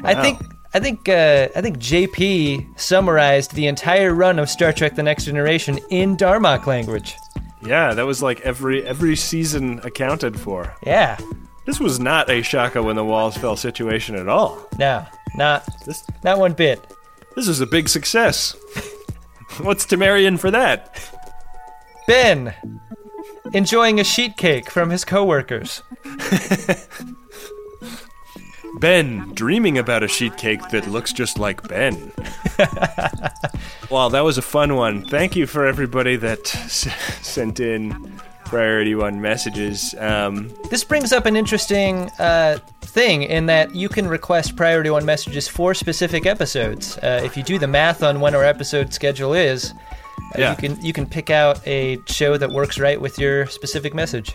I think I think uh, I think JP summarized the entire run of Star Trek: The Next Generation in Darmok language. Yeah, that was like every every season accounted for. Yeah. This was not a Shaka when the walls fell situation at all. No, not this, not one bit. This is a big success. [LAUGHS] What's Tamarian for that? Ben enjoying a sheet cake from his coworkers. [LAUGHS] Ben dreaming about a sheet cake that looks just like Ben. [LAUGHS] well, that was a fun one. Thank you for everybody that s- sent in priority one messages. Um, This brings up an interesting uh, thing in that you can request priority one messages for specific episodes. Uh, if you do the math on when our episode schedule is, uh, Yeah. you can you can pick out a show that works right with your specific message.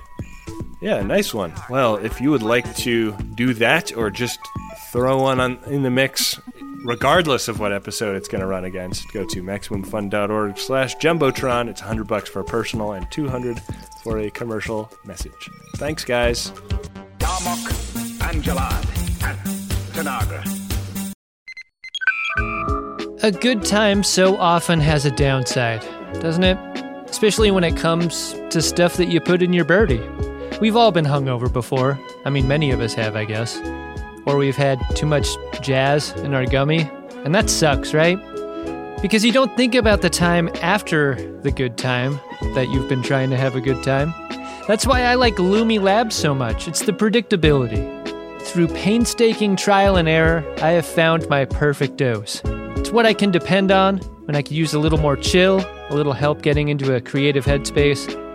Yeah, nice one. Well, if you would like to do that or just throw one on in the mix, regardless of what episode it's going to run against, go to maximumfun.org slash jumbotron. It's 100 bucks for a personal and 200 for a commercial message. Thanks, guys. Darmok, and Jalad, and Tanagra. A good time so often has a downside, doesn't it? Especially when it comes to stuff that you put in your birdie. We've all been hungover before. I mean, many of us have, I guess. Or we've had too much jazz in our gummy. And that sucks, right? Because you don't think about the time after the good time that you've been trying to have a good time. That's why I like Lumi Labs so much. It's the predictability. Through painstaking trial and error, I have found my perfect dose. It's what I can depend on when I could use a little more chill, a little help getting into a creative headspace,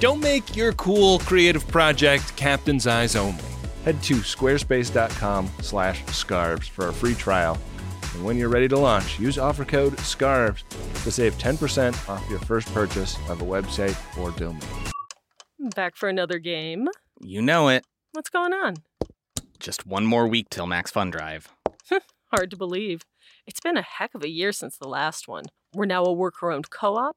Don't make your cool creative project captain's eyes only. Head to squarespace.com slash scarves for a free trial. And when you're ready to launch, use offer code SCARVES to save 10% off your first purchase of a website or domain. Back for another game. You know it. What's going on? Just one more week till Max Fun Drive. [LAUGHS] Hard to believe. It's been a heck of a year since the last one. We're now a worker owned co op.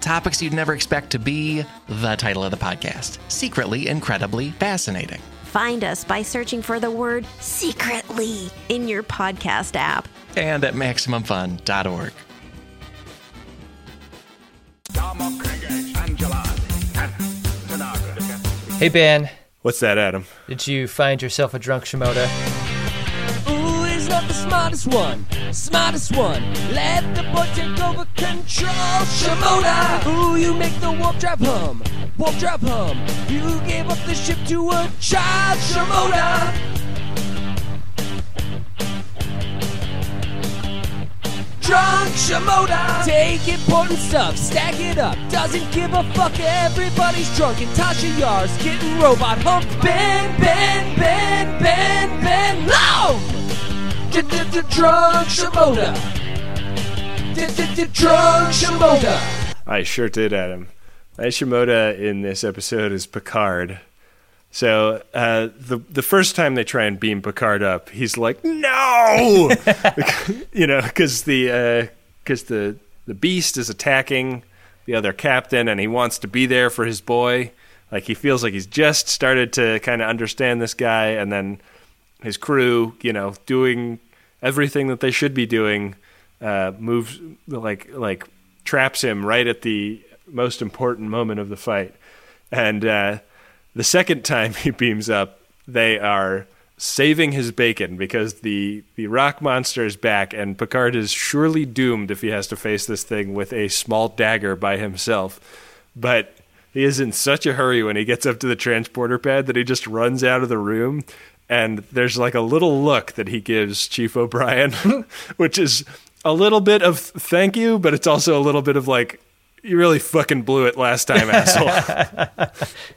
Topics you'd never expect to be the title of the podcast Secretly Incredibly Fascinating. Find us by searching for the word secretly in your podcast app. And at MaximumFun.org. Hey, Ben. What's that, Adam? Did you find yourself a drunk Shimoda? Not the smartest one, smartest one. Let the boy take over control. Shimoda, ooh, you make the warp drive hum, warp drive hum. You gave up the ship to a child, Shimoda. Drunk Shimoda, take important stuff, stack it up. Doesn't give a fuck, everybody's drunk. And Tasha Yar's getting robot humped. Ben, Ben, Ben, Ben, Ben, no! Drunk Shimoda. Drunk Shimoda. I sure did, Adam. My Shimoda in this episode is Picard. So uh, the the first time they try and beam Picard up, he's like, "No," [LAUGHS] you know, because the because the the Beast is attacking the other captain, and he wants to be there for his boy, Like he feels like he's just started to kind of understand this guy, and then his crew, you know, doing everything that they should be doing, uh, moves like like traps him right at the most important moment of the fight. And uh, the second time [LAUGHS] he beams up, they are saving his bacon because the the rock monster is back, and Picard is surely doomed if he has to face this thing with a small dagger by himself. But he is in such a hurry when he gets up to the transporter pad that he just runs out of the room. And there's like a little look that he gives Chief O'Brien, [LAUGHS] which is a little bit of thank you, but it's also a little bit of like, you really fucking blew it last time, [LAUGHS] asshole.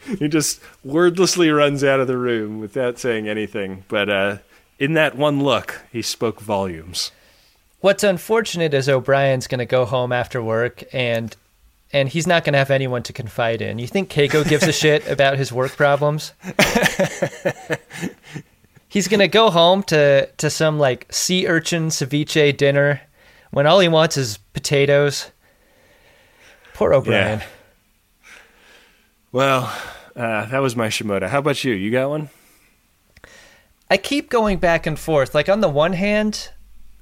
[LAUGHS] he just wordlessly runs out of the room without saying anything. But uh, in that one look, he spoke volumes. What's unfortunate is O'Brien's going to go home after work and and he's not going to have anyone to confide in. You think Keiko gives a [LAUGHS] shit about his work problems? he's going to go home to to some like sea urchin ceviche dinner when all he wants is potatoes. Poor O'Brien. Yeah. Well, uh, that was my Shimoda. How about you? You got one? I keep going back and forth. Like on the one hand,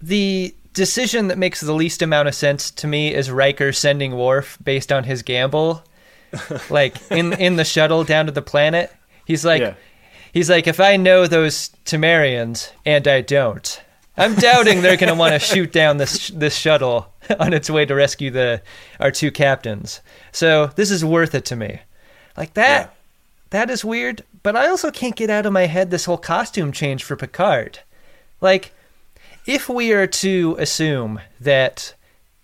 the decision that makes the least amount of sense to me is Riker sending Worf based on his gamble. [LAUGHS] like in in the shuttle down to the planet. He's like Yeah. he's like if I know those Tamarians and I don't. I'm doubting they're going to want to shoot down this this shuttle [LAUGHS] on its way to rescue the our two captains. So, this is worth it to me. Like that that is weird, but I also can't get out of my head this whole costume change for Picard. Like if we are to assume that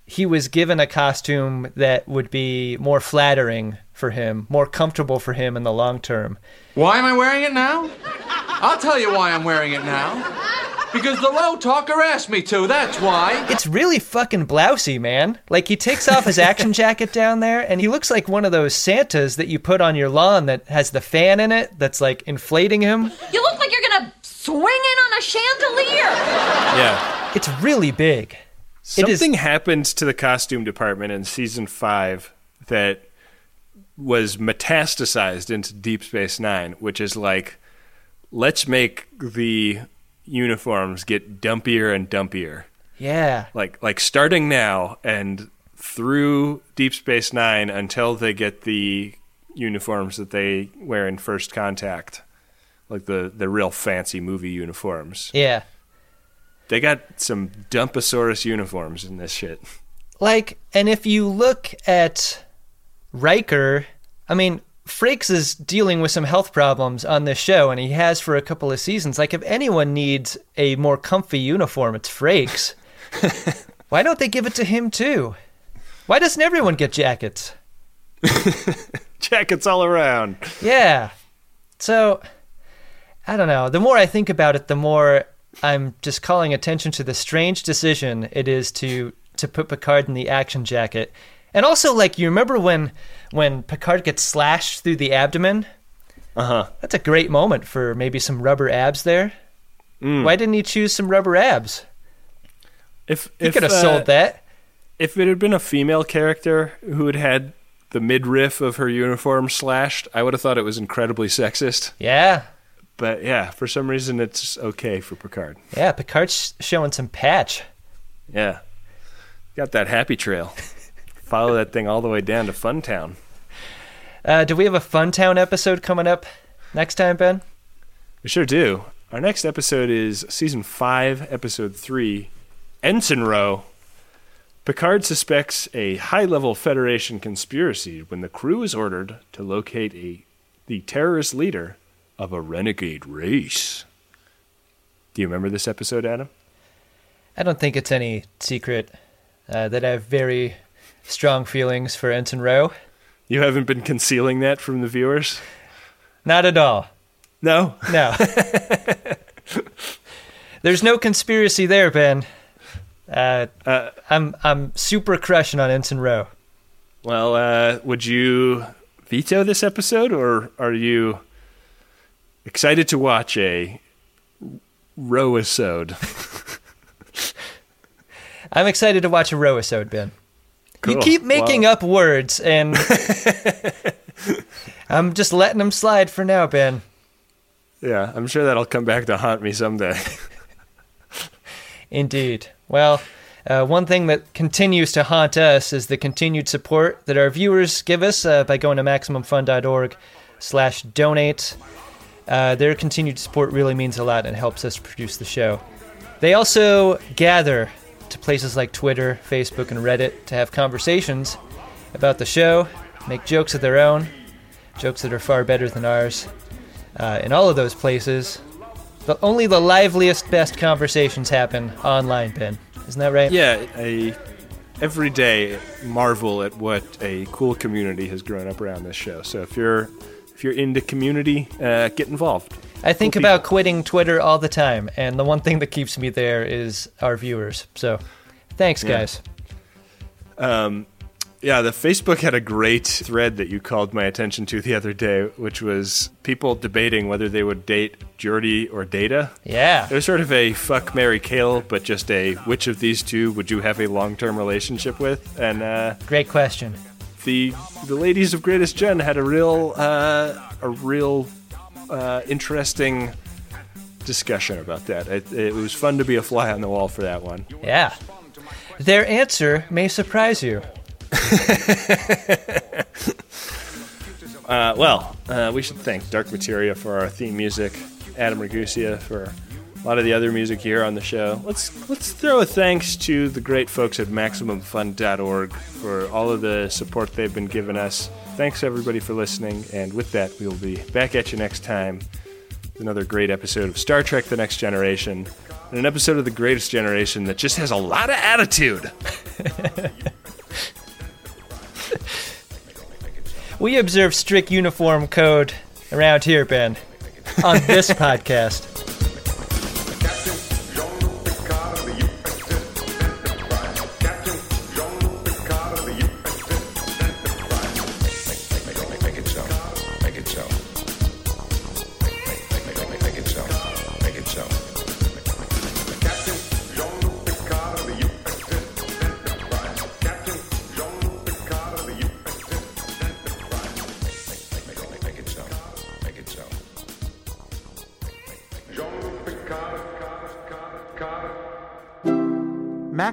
he was given a costume that would be more flattering for him, more comfortable for him in the long term. Why am I wearing it now? I'll tell you why I'm wearing it now. Because the low talker asked me to, that's why. It's really fucking blousy, man. Like he takes off his action [LAUGHS] jacket down there and he looks like one of those Santas that you put on your lawn that has the fan in it that's like inflating him. You look like you're gonna swing in on a chandelier. Yeah. It's really big. It is- Something happened to the costume department in season five that was metastasized into Deep Space Nine, which is like, let's make the uniforms get dumpier and dumpier. Yeah. Like like starting now and through Deep Space Nine until they get the uniforms that they wear in First Contact, like the the real fancy movie uniforms. Yeah. They got some Dumposaurus uniforms in this shit. Like, and if you look at Riker, I mean, Frakes is dealing with some health problems on this show, and he has for a couple of seasons. Like, if anyone needs a more comfy uniform, it's Frakes. [LAUGHS] Why don't they give it to him too? Why doesn't everyone get jackets? [LAUGHS] Jackets all around. Yeah. So, I don't know. The more I think about it, the more I'm just calling attention to the strange decision it is to to put Picard in the action jacket. And also, like, you remember when when Picard gets slashed through the abdomen? Uh huh. That's a great moment for maybe some rubber abs there. Why didn't he choose some rubber abs? If He could have uh, sold that. If it had been a female character who had had the midriff of her uniform slashed, I would have thought it was incredibly sexist. Yeah. But yeah, for some reason it's okay for Picard. Yeah, Picard's showing some patch. Yeah. Got that happy trail. [LAUGHS] Follow that thing all the way down to Funtown. Uh, do we have a Funtown episode coming up next time, Ben? We sure do. Our next episode is season 5, episode 3, Ensign Ro. Picard suspects a high level Federation conspiracy when the crew is ordered to locate a the terrorist leader of a renegade race. Do you remember this episode, Adam? I don't think it's any secret uh, that I have very strong feelings for Ensign Ro. You haven't been concealing that from the viewers? Not at all. No? No. [LAUGHS] There's no conspiracy there, Ben. Uh, I'm I'm super crushing on Ensign Ro. Well, uh, would you veto this episode, or are you excited to watch a row-isode? I'm excited to watch a Ro episode, Ben. You keep making Well- up words, and [LAUGHS] I'm just letting them slide for now, Ben. Yeah, I'm sure that'll come back to haunt me someday. Indeed. Well, uh, one thing that continues to haunt us is the continued support that our viewers give us uh, by going to maximumfun.org slash donate. Uh, their continued support really means a lot and helps us produce the show. They also gather to places like Twitter, Facebook, and Reddit to have conversations about the show, make jokes of their own, jokes that are far better than ours. Uh, in all of those places, the, only the liveliest, best conversations happen online, Ben. Isn't that right? Yeah, I every day marvel at what a cool community has grown up around this show. So if you're if you're into community, uh, get involved. I think Cool about quitting Twitter all the time, and the one thing that keeps me there is our viewers. So, thanks, Yeah. guys. Um, yeah, the Facebook had a great thread that you called my attention to the other day, which was people debating whether they would date Geordi or Data. Yeah. It was sort of a fuck Mary Kill, but just a which of these two would you have a long term relationship with? And uh, Great question. The the ladies of Greatest Gen had a real uh, a real uh, interesting discussion about that. It, it was fun to be a fly on the wall for that one. Yeah. Their answer may surprise you. [LAUGHS] Uh, well, uh, we should thank Dark Materia for our theme music, Adam Ragusea for a lot of the other music here on the show. Let's let's throw a thanks to the great folks at MaximumFun.org for all of the support they've been giving us. Thanks everybody for listening, and with that, we'll be back at you next time with another great episode of Star Trek: The Next Generation, and an episode of The Greatest Generation that just has a lot of attitude. [LAUGHS] We observe strict uniform code around here, Ben, on this [LAUGHS] podcast.